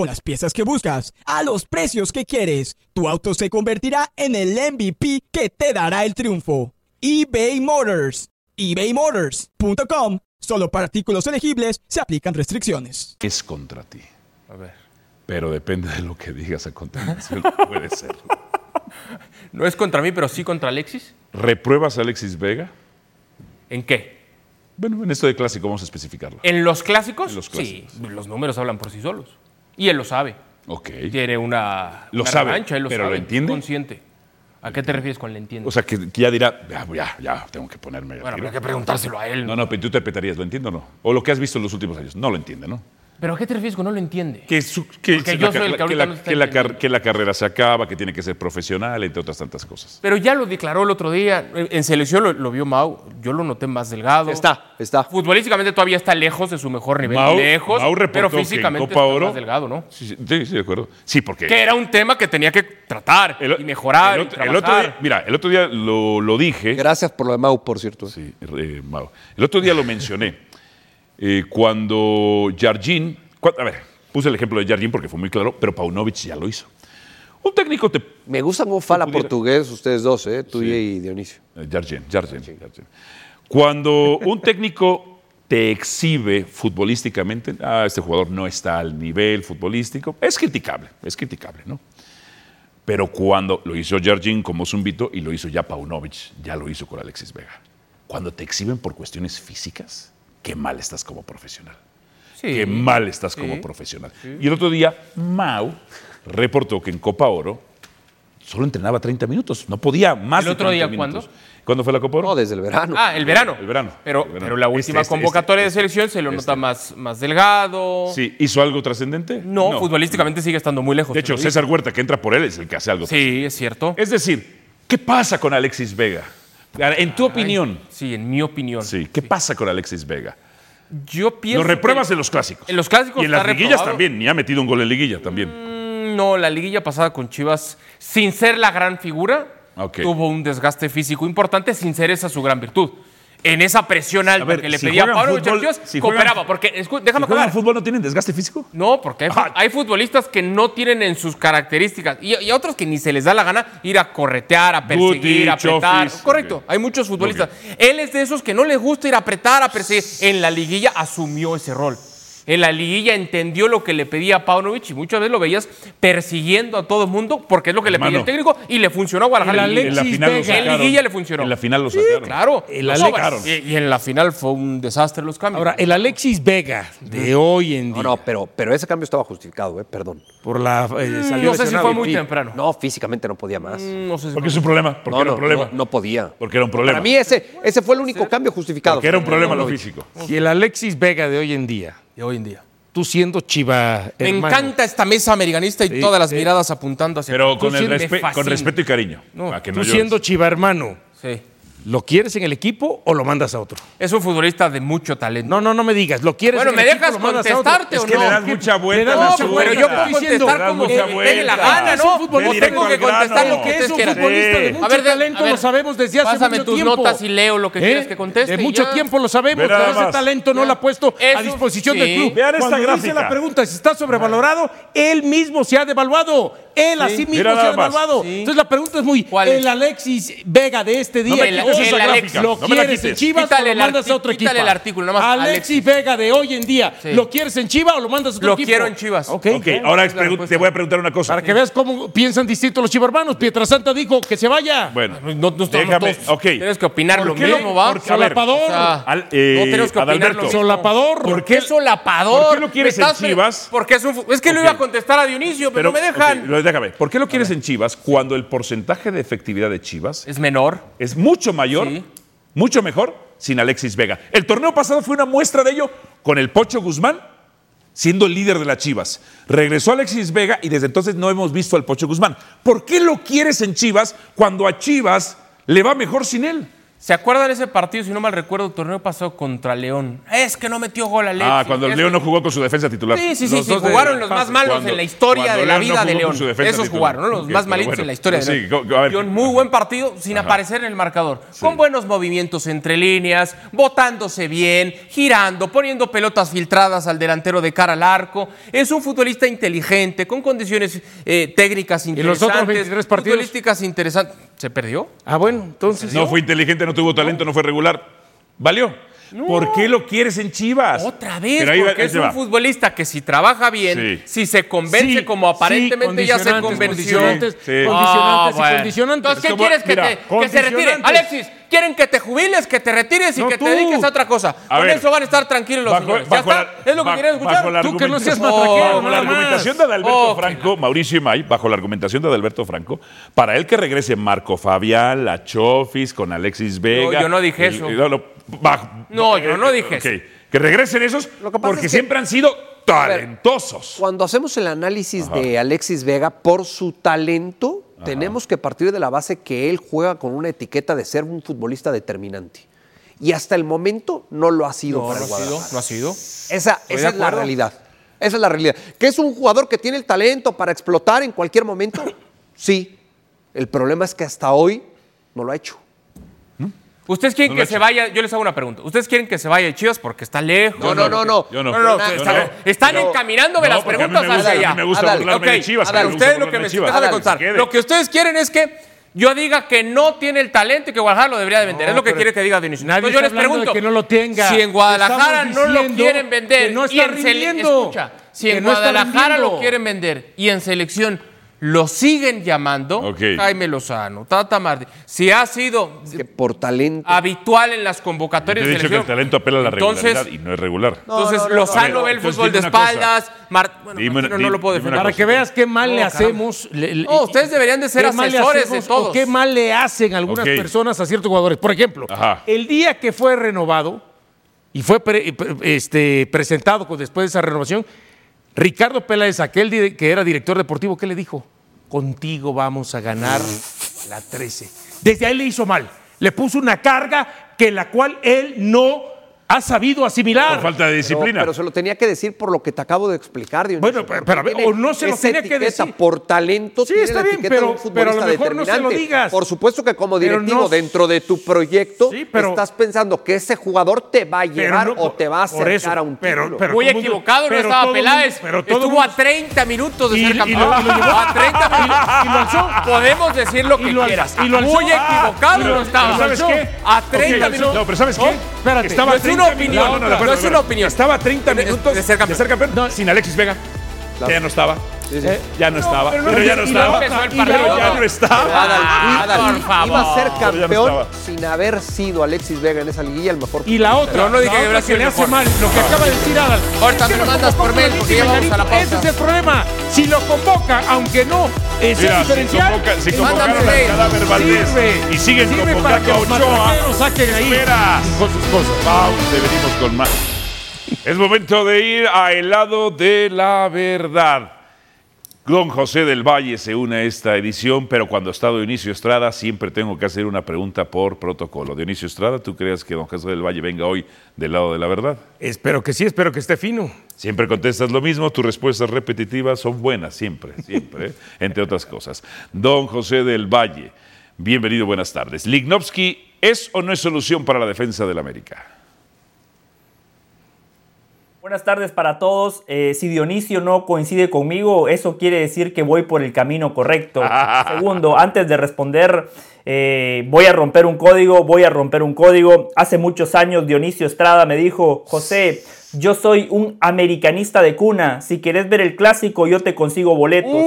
Con las piezas que buscas, a los precios que quieres, tu auto se convertirá en el MVP que te dará el triunfo. eBay Motors. ebaymotors.com. Solo para artículos elegibles se aplican restricciones. Es contra ti. A ver. Pero depende de lo que digas a continuación. Puede ser. No es contra mí, pero sí contra Alexis. ¿Repruebas a Alexis Vega? ¿En qué? Bueno, en esto de clásico vamos a especificarlo. ¿En los clásicos? En los clásicos. Sí, los números hablan por sí solos. Y él lo sabe. Ok. Tiene una, Lo una sabe, revancha, él lo pero sabe, ¿lo entiende? consciente. ¿A qué te refieres con le entiende? O sea, que, que ya dirá, ya, ya, ya, tengo que ponerme. Bueno, habrá que preguntárselo a él. No, no, pero tú interpretarías, ¿lo entiendo o no? O lo que has visto en los últimos años, no lo entiende, ¿no? ¿Pero a qué te refieres con no lo entiende? Que, su- que, Porque la, yo soy el que que la- no que la entendiendo. car- que la carrera se acaba, que tiene que ser profesional, entre otras tantas cosas. Pero ya lo declaró el otro día. En selección lo, lo vio Mau. Yo lo noté más delgado. Está, está. Futbolísticamente todavía está lejos de su mejor nivel. Mau- lejos. Mau pero físicamente Copa está Oro- más delgado, ¿no? Sí, sí, sí, sí, de acuerdo. Sí, porque... Que era un tema que tenía que tratar y mejorar el y otro, el otro trabajar. día, mira, el otro día lo, lo dije. Gracias por lo de Mau, por cierto. Sí, eh, Mau. El otro día lo mencioné. Eh, cuando Jardín, a ver, puse el ejemplo de Jardín porque fue muy claro, pero Paunovic ya lo hizo. Un técnico te... Me gusta cómo fala pudiera- portugués ustedes dos, ¿eh? Tú Sí. y Dionisio. Eh, Jardín, Jardín, Jardín. Cuando un técnico te exhibe futbolísticamente, ah, este jugador no está al nivel futbolístico, es criticable, es criticable, ¿no? Pero cuando lo hizo Jardín como Zumbito y lo hizo ya Paunovic, ya lo hizo con Alexis Vega. Cuando te exhiben por cuestiones físicas, qué mal estás como profesional. Sí. Qué mal estás Sí. como profesional. Y el otro día, Mau reportó que en Copa Oro solo entrenaba 30 minutos. No podía más ¿El de otro 30 día minutos. ¿Cuándo fue la Copa Oro? No, desde el verano. Ah, el verano. El verano. Pero, El verano. pero la Este, última este, convocatoria este, de selección se lo nota más, más delgado. Sí, ¿hizo algo trascendente? No, futbolísticamente sigue estando muy lejos. De hecho. César Huerta, que entra por él, es el que hace algo. Sí, es cierto. Es decir, ¿qué pasa con Alexis Vega? En tu opinión. Sí, en mi opinión. Sí, ¿qué pasa con Alexis Vega? Yo pienso. Lo repruebas que- en los clásicos. En los clásicos Y en las liguillas reprobado. también. Ni ha metido un gol en liguilla también. Mm, No, la liguilla pasada con Chivas, sin ser la gran figura, tuvo un desgaste físico importante, sin ser esa su gran virtud. En esa presión alta ver, que le si pedía a Pablo fútbol- Chivas, si juegan- cooperaba. Porque, déjame ¿Si acabar. fútbol no tienen desgaste físico? No, porque hay, fu- hay futbolistas que no tienen en sus características y, y otros que ni se les da la gana ir a corretear, a perseguir, Guti, a apretar. Chofis, Correcto, hay muchos futbolistas. Él es de esos que no les gusta ir a apretar, a perseguir. En la liguilla asumió ese rol. En la liguilla entendió lo que le pedía Paunovic y muchas veces lo veías persiguiendo a todo el mundo porque es lo que le pedía el técnico y le funcionó a Guadalajara. El en la final lo En sacaron. liguilla le funcionó. En la final lo Sí, sacaron. claro. El No, Alex- bueno, y, y en la final fue un desastre los cambios. Ahora, el Alexis Vega de hoy en No, día, no, pero, pero ese cambio estaba justificado, ¿eh? Perdón. por la eh, salió no sé si fue muy Sí. temprano. No, físicamente no podía más. Mm, No sé si Porque es un problema. Porque No, era no, un problema. no, no podía. Porque era un problema. Para mí ese, ese fue el único cambio justificado. Porque era un problema lo No, físico. Si el Alexis Vega de hoy en día, de hoy en día. tú siendo chiva, Me hermano, encanta esta mesa americanista y Sí, todas las sí. miradas apuntando hacia Pero con, Tú el respe- con respeto y cariño. No, para que tú no siendo llores. chiva hermano, Sí. ¿Lo quieres en el equipo o lo mandas a otro? Es un futbolista de mucho talento. No, no, no me digas, ¿lo quieres Bueno, en ¿me el equipo dejas o lo mandas a otro? contestarte Es o que no? le das mucha vuelta. Le das No, mucha pero vuelta. yo puedo Estoy diciendo, contestar como me dé la gana, Es un ¿no? futbolista No de tengo que contestar lo que es un futbolista de mucho A ver, de- talento, a ver, lo sabemos desde hace Pásame mucho tus tiempo. notas y leo lo que ¿Eh? quieres que conteste. De mucho ya. tiempo lo sabemos, pero ese talento no lo ha puesto a disposición sí. del club. Vean esta Cuando dice gráfica. la pregunta si está sobrevalorado, él mismo se ha devaluado. Él a sí mismo se ha devaluado. Entonces la pregunta es muy, ¿Cuál es? el Alexis Vega de este día, esa el Alex gráfica, lo no me la quieres en quites. Chivas Quítale o el lo mandas arti- a otro quítale equipo. el artículo, nada más, Alexis Alexis. Vega de hoy en día, Sí. ¿lo quieres en Chivas o lo mandas a otro Lo equipo? quiero en Chivas. Ok, Ok, ahora Esa es la pregun- respuesta. te voy a preguntar una cosa. Para que veas cómo piensan distinto los chivarmanos. Pietrasanta dijo que se vaya. Bueno, No, no estamos déjame. todos- Ok. Tienes que opinar ¿Por lo qué lo- mismo, ¿va? porque, a ver, Solapador. Al- eh, no tenemos que opinar Adalberto. lo mismo. Solapador. ¿Por qué solapador? ¿Por qué lo quieres Me en Chivas? Porque es un fu- Es que lo Ok. iba a contestar a Dionisio, pero, no me dejan. ok, lo- déjame. ¿Por qué lo quieres en Chivas cuando el porcentaje de efectividad de Chivas Es menor. es mucho mayor, Sí. mucho mejor sin Alexis Vega? El torneo pasado fue una muestra de ello con el Pocho Guzmán siendo el líder de las Chivas. Regresó Alexis Vega y desde entonces no hemos visto al Pocho Guzmán. ¿Por qué lo quieres en Chivas cuando a Chivas le va mejor sin él? ¿Se acuerdan ese partido, si no mal recuerdo, torneo pasado contra León? Es que no metió gol Alexis. Ah, cuando el León no jugó con su defensa titular. Sí, sí, sí, Los sí, de- jugaron los más malos Cuando- en la historia de la León no vida de León. Esos titular. jugaron, ¿no? Los más malitos bueno. en la historia de Sí, León. a ver. Y un muy buen partido sin aparecer en el marcador. Con buenos movimientos entre líneas, botándose bien, girando, poniendo pelotas filtradas al delantero de cara al arco. Es un futbolista inteligente, con condiciones eh, técnicas los interesantes. otros 23 partidos? Futbolísticas interesantes. ¿Se perdió? Ah, bueno, entonces. No fue inteligente, no tuvo talento, no fue regular. ¿Valió? ¿Por qué lo quieres en Chivas? Otra vez, va- porque es un va. futbolista que si trabaja bien, Sí. si se convence Sí, como aparentemente sí, ya se condicionantes, convenció. condicionantes, Sí. condicionantes y bueno. condicionantes. Entonces, ¿qué como- quieres que, te, que se retire? condicionantes. Alexis, quieren que te jubiles, que te retires y No, que tú. te dediques a otra cosa. A Con ver. eso van a estar tranquilos los Bajo- señores. ¿Ya está? la- ¿Es lo que quieren escuchar? Tú que no seas matraquero, bajo la argumentación de Adalberto Oh, Franco, Mauricio Imay, bajo la argumentación de Adalberto Franco, para él que regrese Marco Fabián, La Chofis, con Alexis Vega. yo no dije el- eso. no, no, bajo- No, yo no dije ok. eso. Que regresen esos Lo que pasa porque es que- siempre han sido talentosos. Cuando hacemos el análisis de Alexis Vega por su talento, tenemos que partir de la base que él juega con una etiqueta de ser un futbolista determinante. Y hasta el momento no lo ha sido No, para no ha sido, no ha sido. Esa, esa es la realidad. Esa es la realidad. ¿Que es un jugador que tiene el talento para explotar en cualquier momento? Sí. El problema es que hasta hoy no lo ha hecho. ¿Ustedes quieren que se vaya? Yo les hago una pregunta. ¿Ustedes quieren que se vaya de Chivas porque está lejos? No, no, no, no. Yo no. No, no, están, no. están Pero- encaminándome No, las preguntas hacia allá. a mí me gusta burlarme de Chivas, ustedes lo que me de contar. Lo que ustedes quieren es que yo diga que no tiene el talento y que Guadalajara lo debería de vender. es lo que quiere que diga Dionisio. nadie Entonces yo les pregunto, que no lo tenga. si en Guadalajara no lo quieren vender que no y está en rindiendo. escucha, si en Guadalajara lo quieren vender y en selección lo siguen llamando. Jaime Lozano, Tata Martí, si ha sido Que por talento. habitual en las Te convocatorias he de dicho que el talento apela a la Entonces- regularidad y no es regular. Entonces, no, no, Lozano no. ve el fútbol de espaldas. Mar- bueno, Dime- Martino dime- no lo puedo defender. Para que veas qué mal le hacemos. le- le- No, ustedes deberían de ser qué mal le asesores de hacemos todos. O qué mal le hacen algunas personas a ciertos jugadores. Por ejemplo, Ajá. el día que fue renovado y fue pre- pre- este, presentado después de esa renovación, Ricardo Peláez, aquel que era director deportivo, ¿qué le dijo? Contigo vamos a ganar la 13. Desde ahí le hizo mal. Le puso una carga que la cual él no ha sabido asimilar. Por falta de disciplina. Pero, se lo tenía que decir por lo que te acabo de explicar, Dionisio. Bueno, pero- pero, o no se lo esa tenía que etiqueta decir. Por talento Sí, tiene está la bien, etiqueta pero- de un futbolista pero a lo mejor no se lo determinante. digas. Por supuesto que como directivo no- dentro de tu proyecto Sí, pero- estás pensando que ese jugador te va a llevar no- o te va a eso, acercar a un pero- título. pero Muy equivocado, no estaba Peláez. pero todo Estuvo mundo- a 30 minutos de Y- ser y campeón. lo- y lo llevó- a 30 y- minutos. y lo alzó. Podemos decir lo que Y lo al- quieras. y lo alzó. Muy Ah, equivocado lo- no estaba. ¿sabes qué? A 30 Ok, minutos. No, pero ¿sabes qué? espérate. Estaba una 30 opinión, no, de acuerdo, no es una opinión. Estaba 30 De- minutos de ser campeón. sin Alexis Vega. Que ya no estaba. Eh, Ya no estaba. pero Pero, no, ya no estaba. Pero ya no estaba. Adal, Ah, Adal, por favor. iba a ser no campeón sin haber sido Alexis Vega en esa liguilla el mejor. Y la otra, Yo no dije la que le hace mejor. mal, lo que acaba de decir Adal. Ahorita ¿Por qué me lo mandas por mail, a porque ya Alexis vamos a la Vegarito? pausa. Ese es el problema. Si lo convoca, aunque no eh, sea Mira, si, diferencial, convoca, si eh, convocaron mail. cadáver Valdés y siguen Sirve convocando a Ochoa, saquen ahí esperas. con sus cosas. Pausa, venimos con más. Es momento de ir a el lado de la verdad. Don José del Valle se une a esta edición, pero cuando está Dionisio Estrada siempre tengo que hacer una pregunta por protocolo. Dionisio Estrada, ¿tú crees que don José del Valle venga hoy del lado de la verdad? Espero que sí, espero que esté fino. Siempre contestas lo mismo, tus respuestas repetitivas son buenas, siempre, siempre, ¿eh? entre otras cosas. Don José del Valle, bienvenido, buenas tardes. ¿Lignovsky es o no es solución para la defensa del América? Buenas tardes para todos. Eh, si Dionisio no coincide conmigo, eso quiere decir que voy por el camino correcto. Segundo, antes de responder, eh, voy a romper un código, voy a romper un código. Hace muchos años Dionisio Estrada me dijo, José, yo soy un americanista de cuna. Si quieres ver el clásico, yo te consigo boletos.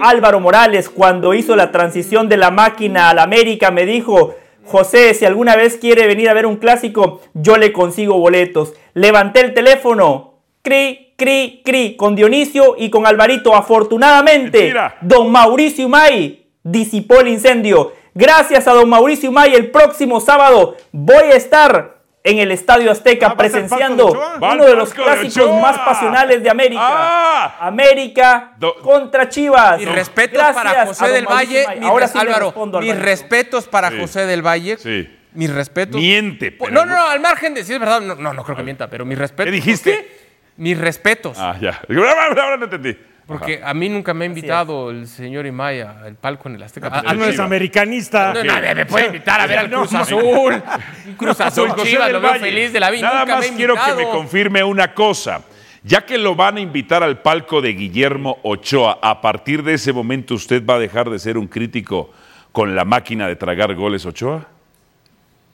Álvaro Morales, cuando hizo la transición de la máquina al América, me dijo, José, si alguna vez quiere venir a ver un clásico, yo le consigo boletos. Levanté el teléfono, cri, cri, cri, con Dionisio y con Alvarito. Afortunadamente, Mentira. don Mauricio May disipó el incendio. Gracias a don Mauricio May, el próximo sábado voy a estar en el Estadio Azteca ¿Va a estar presenciando uno de los clásicos más pasionales de América. Ah. América Do- contra Chivas. Mis respetos para José del Valle. Ahora sí Álvaro, mis respetos para Sí. José del Valle. Sí. Mis respetos. Miente. Pero No, no, no, al margen de si es verdad, no, no, no creo que mienta, pero mis respetos. ¿Qué dijiste? Mis respetos. Ah, ya. Ahora, ahora no entendí. Porque a mí nunca me ha invitado el señor Imaya al palco en el Azteca. Ah, tú no eres americanista. No, no, me puede invitar a ver al No, Cruz. Azul. Un Cruz Azul Chivas, lo veo Valle, feliz de la vida. Nada Nunca más me quiero que me confirme una cosa. Ya que lo van a invitar al palco de Guillermo Ochoa, a partir de ese momento usted va a dejar de ser un crítico con la máquina de tragar goles Ochoa.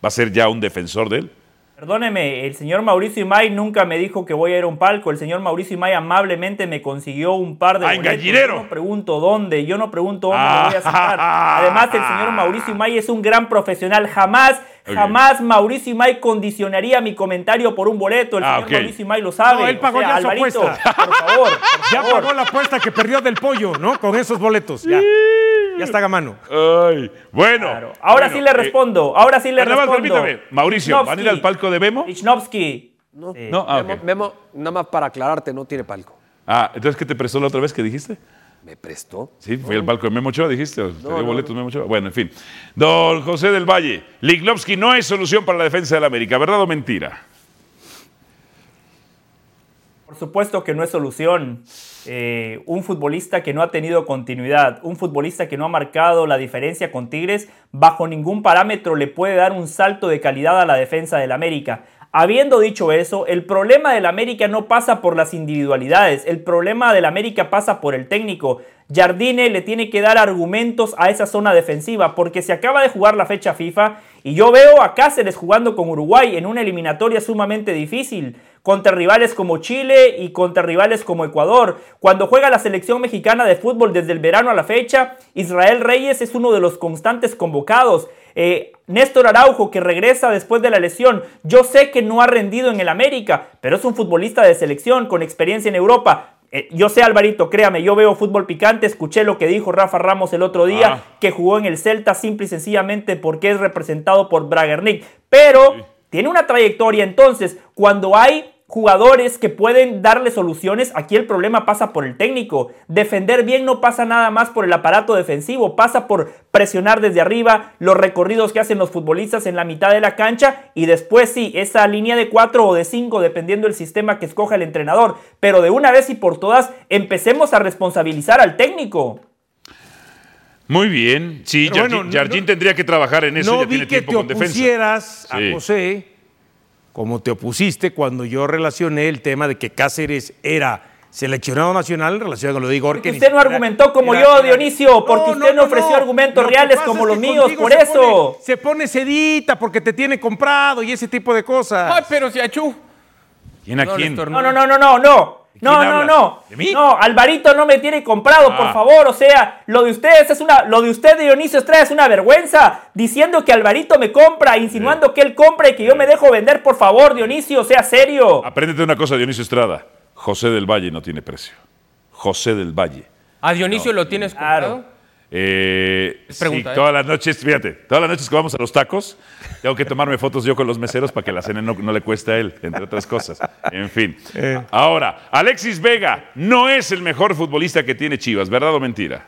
¿Va a ser ya un defensor de él? Perdóneme, el señor Mauricio Imay nunca me dijo que voy a ir a un palco. El señor Mauricio Imay amablemente me consiguió un par de ¡Ah, en boletos. gallinero! Yo no pregunto dónde, yo no pregunto dónde Ah. lo voy a sacar. Además, el señor Mauricio Imay es un gran profesional. Jamás, jamás Mauricio Imay condicionaría mi comentario por un boleto. El Ah, señor. Mauricio Imay lo sabe. No, él pagó O sea, ya su Alvarito, apuesta. por favor, por Ya pagó la apuesta que perdió del pollo, ¿no? Con esos boletos. Ya, ya está a mano. Ay, bueno. Ahora Bueno, sí le eh, respondo, ahora sí le nada más respondo. permítame, Mauricio, ¿van a ir al palco de Memo? Lichnowsky. No, No, ah, Memo, nada más para aclararte, no tiene palco. Ah, entonces, ¿qué te prestó la otra vez que dijiste? ¿Me prestó? Sí, fue al palco de Memo Ochoa, dijiste. ¿O ¿Te dio no, boletos Memo Ochoa? Bueno, en fin. Don José del Valle, Lignovsky no es solución para la defensa del América, ¿verdad o mentira? Por supuesto que no es solución. Eh, un futbolista que no ha tenido continuidad, un futbolista que no ha marcado la diferencia con Tigres, bajo ningún parámetro le puede dar un salto de calidad a la defensa del América. Habiendo dicho eso, el problema del América no pasa por las individualidades, el problema del América pasa por el técnico. Jardine le tiene que dar argumentos a esa zona defensiva porque se acaba de jugar la fecha FIFA y yo veo a Cáceres jugando con Uruguay en una eliminatoria sumamente difícil contra rivales como Chile y contra rivales como Ecuador. Cuando juega la selección mexicana de fútbol desde el verano a la fecha, Israel Reyes es uno de los constantes convocados. Eh, Néstor Araujo, que regresa después de la lesión, yo sé que no ha rendido en el América, pero es un futbolista de selección con experiencia en Europa. Eh, yo sé, Alvarito, créame, yo veo fútbol picante, escuché lo que dijo Rafa Ramos el otro día, Ah. que jugó en el Celta simple y sencillamente porque es representado por Bragernick. Pero tiene una trayectoria, entonces, cuando hay jugadores que pueden darle soluciones, aquí el problema pasa por el técnico. Defender bien no pasa nada más por el aparato defensivo, pasa por presionar desde arriba, los recorridos que hacen los futbolistas en la mitad de la cancha y después sí, esa línea de cuatro o de cinco, dependiendo del sistema que escoja el entrenador. Pero de una vez y por todas, empecemos a responsabilizar al técnico. Muy bien. Sí, Jardín, bueno, Jardín no- tendría que trabajar en eso. no ya vi tiene que tiempo te con defensa. opusieras Sí. a José como te opusiste cuando yo relacioné el tema de que Cáceres era seleccionado nacional en relación con lo de Igor. Porque que usted no argumentó como era- yo, era- Dionisio, porque usted no, ofreció argumentos Lo reales como los míos, por se eso. pone- se pone sedita porque te tiene comprado y ese tipo de cosas. Ay, pero si achú. ¿Quién a No, quién? Néstor, No, no, no, no, no, no. No, no. ¿De mí? No, Alvarito no me tiene comprado, por Ah. favor. O sea, lo de ustedes es una, lo de usted, Dionisio Estrada, es una vergüenza. Diciendo que Alvarito me compra, insinuando que él compra y que yo me dejo vender, por favor, Dionisio, sea serio. Apréndete una cosa, Dionisio Estrada. José del Valle no tiene precio. José del Valle. ¿A Dionisio lo tienes comprado? Eh, pregunta, sí, ¿eh? todas las noches, fíjate, todas las noches que vamos a los tacos, tengo que tomarme fotos yo con los meseros para que la cena no, no le cueste a él, entre otras cosas. En fin. Eh. Ahora, Alexis Vega no es el mejor futbolista que tiene Chivas, ¿verdad o mentira?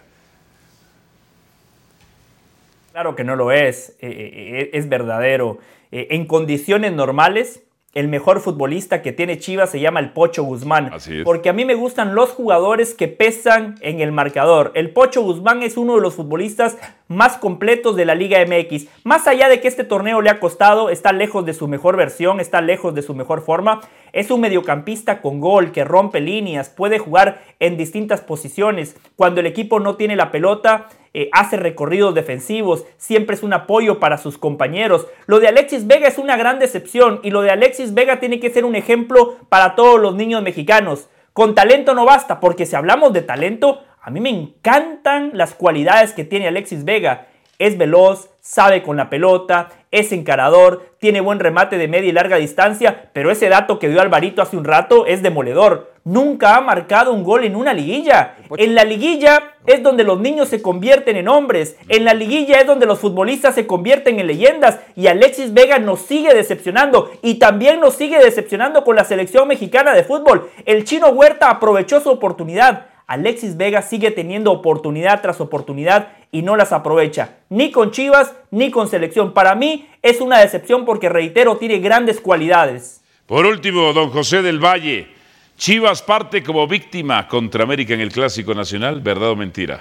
Claro que no lo es, eh, eh, es verdadero. Eh, en condiciones normales, el mejor futbolista que tiene Chivas se llama el Pocho Guzmán. Así es. Porque a mí me gustan los jugadores que pesan en el marcador. El Pocho Guzmán es uno de los futbolistas más completos de la Liga MX. Más allá de que este torneo le ha costado, está lejos de su mejor versión, está lejos de su mejor forma. Es un mediocampista con gol que rompe líneas, puede jugar en distintas posiciones. Cuando el equipo no tiene la pelota, eh, hace recorridos defensivos, siempre es un apoyo para sus compañeros. Lo de Alexis Vega es una gran decepción y lo de Alexis Vega tiene que ser un ejemplo para todos los niños mexicanos. Con talento no basta, porque si hablamos de talento, a mí me encantan las cualidades que tiene Alexis Vega. Es veloz, sabe con la pelota, es encarador, tiene buen remate de media y larga distancia, pero ese dato que dio Alvarito hace un rato es demoledor. Nunca ha marcado un gol en una liguilla. En la liguilla es donde los niños se convierten en hombres. En la liguilla es donde los futbolistas se convierten en leyendas. Y Alexis Vega nos sigue decepcionando. Y también nos sigue decepcionando con la selección mexicana de fútbol. El chino Huerta aprovechó su oportunidad. Alexis Vega sigue teniendo oportunidad tras oportunidad y no las aprovecha, ni con Chivas ni con selección. Para mí es una decepción porque, reitero, tiene grandes cualidades. Por último, don José del Valle, Chivas parte como víctima contra América en el Clásico Nacional, ¿verdad o mentira?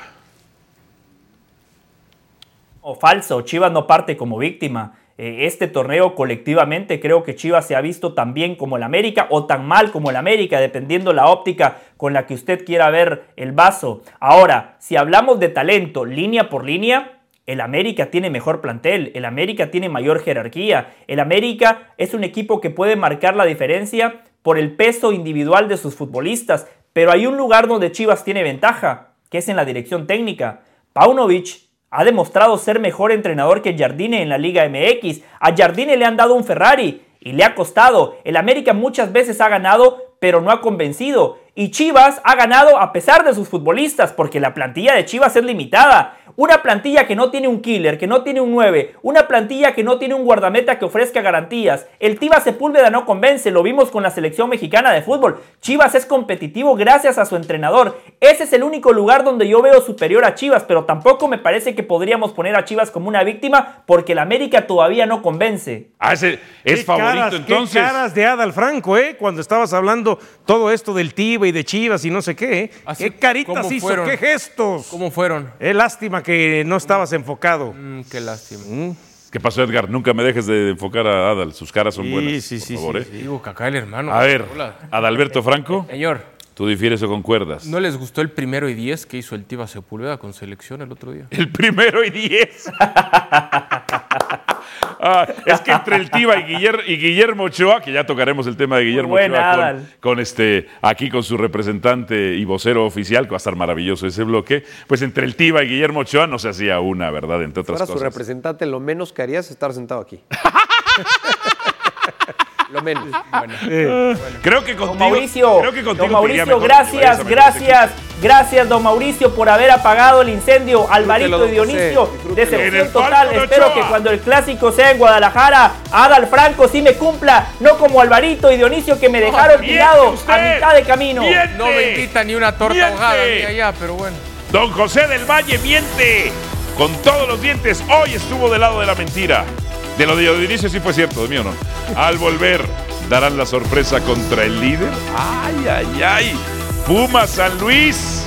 O falso, Chivas no parte como víctima. Eh, este torneo colectivamente creo que Chivas se ha visto tan bien como el América o tan mal como el América, dependiendo la óptica con la que usted quiera ver el vaso. Ahora, si hablamos de talento línea por línea, el América tiene mejor plantel, el América tiene mayor jerarquía, el América es un equipo que puede marcar la diferencia por el peso individual de sus futbolistas, pero hay un lugar donde Chivas tiene ventaja, que es en la dirección técnica. Paunovic ha demostrado ser mejor entrenador que Jardine en la Liga MX. A Jardine le han dado un Ferrari y le ha costado. El América muchas veces ha ganado, pero no ha convencido. Y Chivas ha ganado a pesar de sus futbolistas, porque la plantilla de Chivas es limitada. Una plantilla que no tiene un killer, que no tiene un 9, una plantilla que no tiene un guardameta que ofrezca garantías. El Tiva Sepúlveda no convence, lo vimos con la selección mexicana de fútbol. Chivas es competitivo gracias a su entrenador. Ese es el único lugar donde yo veo superior a Chivas, pero tampoco me parece que podríamos poner a Chivas como una víctima porque el América todavía no convence. Ah, ese es favorito caras, entonces. Qué caras de Adal Franco, ¿eh? Cuando estabas hablando todo esto del Tiva y de Chivas y no sé qué, ¿eh? Así, ¿Qué caritas ¿cómo hizo? fueron? ¿Qué gestos? ¿Cómo fueron? Es lástima que no estabas enfocado. Mm, qué lástima. ¿Qué pasó, Edgar? Nunca me dejes de enfocar a Adal. Sus caras son Sí, buenas. sí, sí, por favor, sí, ¿eh? Digo, Cacá, el hermano. A ver, Hola. Adalberto Franco, Señor, ¿tú difieres o concuerdas? ¿no les gustó el primero y diez que hizo el Tiva Sepúlveda con selección el otro día? El primero y diez. Ah, es que entre el Tiva y, Guiller- y Guillermo Ochoa, que ya tocaremos el tema de Guillermo buena, Ochoa con, con este, aquí con su representante y vocero oficial, que va a estar maravilloso ese bloque, pues entre el Tiva y Guillermo Ochoa no se hacía una, ¿verdad? Entre otras Fuera su representante, lo menos que haría es estar sentado aquí. lo menos. Creo que contigo, Don Mauricio, creo que contigo don Mauricio, gracias, gracias, gracias, don Mauricio, por haber apagado el incendio. Alvarito y Dionisio, decepción total. Espero que cuando el clásico sea en Guadalajara, Adal Franco sí me cumpla, no como Alvarito y Dionisio que me dejaron tirado a mitad de camino. Miente. No me invita ni una torta Miente. ahogada ni allá, pero bueno. Don José del Valle miente con todos los dientes. Hoy estuvo del lado de la mentira. De lo de Dionisio sí fue cierto, de mí o no. Al volver, darán la sorpresa contra el líder. ¡Ay, ay, ay! Puma San Luis.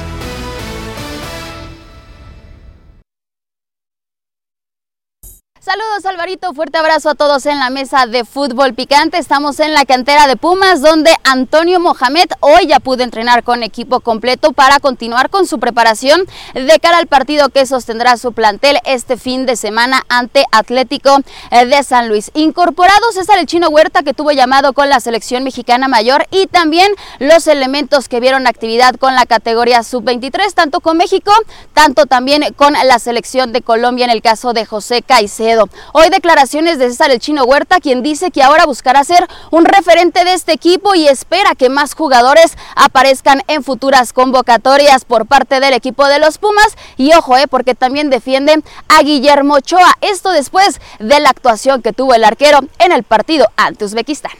Saludos Alvarito, fuerte abrazo a todos en la mesa de fútbol picante. Estamos en la cantera de Pumas donde Antonio Mohamed hoy ya pudo entrenar con equipo completo para continuar con su preparación de cara al partido que sostendrá su plantel este fin de semana ante Atlético eh, de San Luis. Incorporado César el Chino Huerta que tuvo llamado con la selección mexicana mayor y también los elementos que vieron actividad con la categoría sub-23, tanto con México, tanto también con la selección de Colombia en el caso de José Caicedo. Hoy declaraciones de César el Chino Huerta, quien dice que ahora buscará ser un referente de este equipo y espera que más jugadores aparezcan en futuras convocatorias por parte del equipo de los Pumas. Y ojo, eh, porque también defiende a Guillermo Ochoa. Esto después de la actuación que tuvo el arquero en el partido ante Uzbekistán.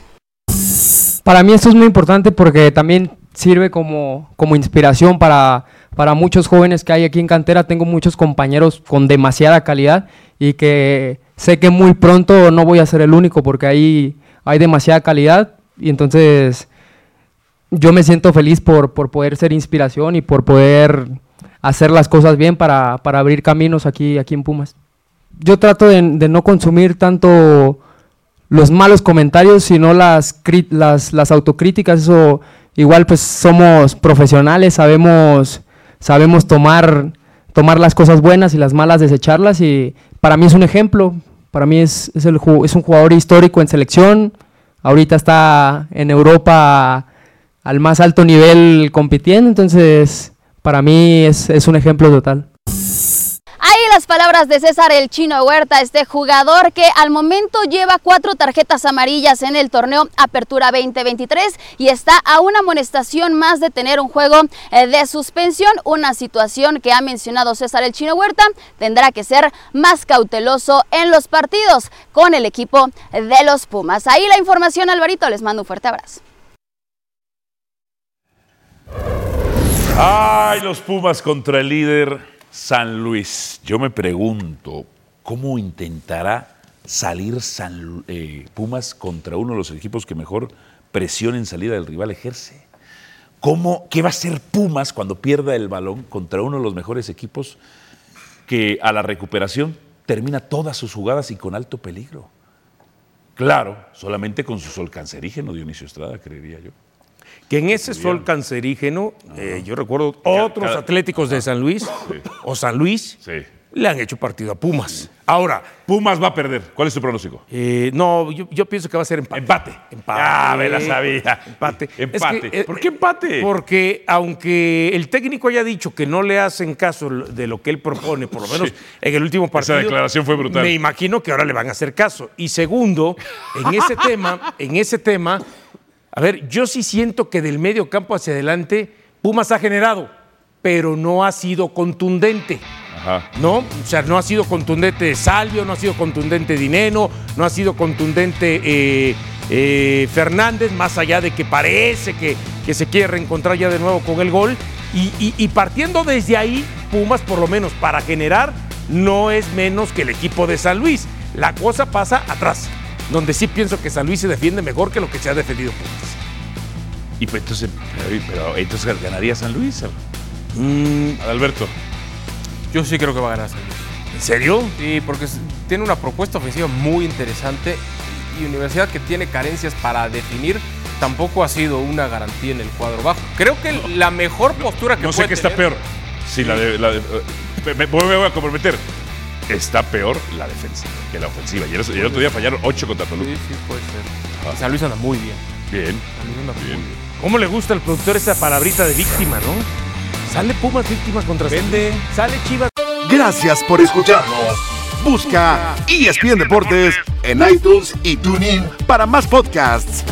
Para mí esto es muy importante porque también sirve como, como inspiración para, para muchos jóvenes que hay aquí en cantera. Tengo muchos compañeros con demasiada calidad y que sé que muy pronto no voy a ser el único porque ahí hay demasiada calidad y entonces yo me siento feliz por, por poder ser inspiración y por poder hacer las cosas bien para, para abrir caminos aquí, aquí en Pumas. Yo trato de, no consumir tanto los malos comentarios, sino las, las, las autocríticas. Eso igual pues somos profesionales, sabemos, sabemos tomar, tomar las cosas buenas y las malas desecharlas y para mí es un ejemplo. Para mí es, es, es un jugador histórico en selección. Ahorita está en Europa al más alto nivel compitiendo, entonces para mí es, es un ejemplo total. Ahí las palabras de César el Chino Huerta, este jugador que al momento lleva cuatro tarjetas amarillas en el torneo Apertura 2023 y está a una amonestación más de tener un juego eh, de suspensión, una situación que ha mencionado César el Chino Huerta, tendrá que ser más cauteloso en los partidos con el equipo de los Pumas. Ahí la información, Alvarito, les mando un fuerte abrazo. Ay, los Pumas contra el líder. San Luis. Yo me pregunto, ¿cómo intentará salir eh, Pumas contra uno de los equipos que mejor presión en salida del rival ejerce? ¿Cómo, ¿Qué va a hacer Pumas cuando pierda el balón contra uno de los mejores equipos que a la recuperación termina todas sus jugadas y con alto peligro? Claro, solamente con su sol cancerígeno, Dionisio Estrada, creería yo. Que en ese sol cancerígeno, eh, yo recuerdo otros cada- atléticos de San Luis o San Luis le han hecho partido a Pumas. Ahora. Pumas va a perder. ¿Cuál es tu pronóstico? Eh, no, yo, yo pienso que va a ser empate. Empate. Empate. Ah, me la sabía. Empate. Empate. Es que, eh, ¿Por qué empate? Porque aunque el técnico haya dicho que no le hacen caso de lo que él propone, por lo menos Sí. en el último Esa partido. declaración fue brutal. Me imagino que ahora le van a hacer caso. Y segundo, en ese tema, en ese tema, a ver, yo sí siento que del medio campo hacia adelante, Pumas ha generado, pero no ha sido contundente. Ajá. ¿no? O sea, no ha sido contundente Salvio, no ha sido contundente Dineno, no ha sido contundente eh, eh, Fernández, más allá de que parece que, que se quiere reencontrar ya de nuevo con el gol. Y, y- y partiendo desde ahí, Pumas, por lo menos para generar, no es menos que el equipo de San Luis. La cosa pasa atrás, donde sí pienso que San Luis se defiende mejor que lo que se ha defendido Pumas. Y pues entonces, pero, pero entonces ganaría San Luis. Alberto. Yo sí creo que va a ganar San Luis. ¿En serio? Sí, porque tiene una propuesta ofensiva muy interesante y Universidad que tiene carencias para definir tampoco ha sido una garantía en el cuadro bajo. Creo que la mejor postura que No sé puede qué está peor. Si la de. La de- eh, me voy a comprometer. Está peor la defensa que la ofensiva. Y el, y el otro día fallaron 8 contra Toluca. Sí, sí, puede ser. San Luis anda muy bien. Bien. San Luis anda muy bien. ¿Cómo le gusta al productor esa palabrita de víctima, no? Sale Pumas víctima contra Vende. Sale Chivas. Gracias por escucharnos. Busca ESPN Deportes en iTunes y TuneIn para más podcasts.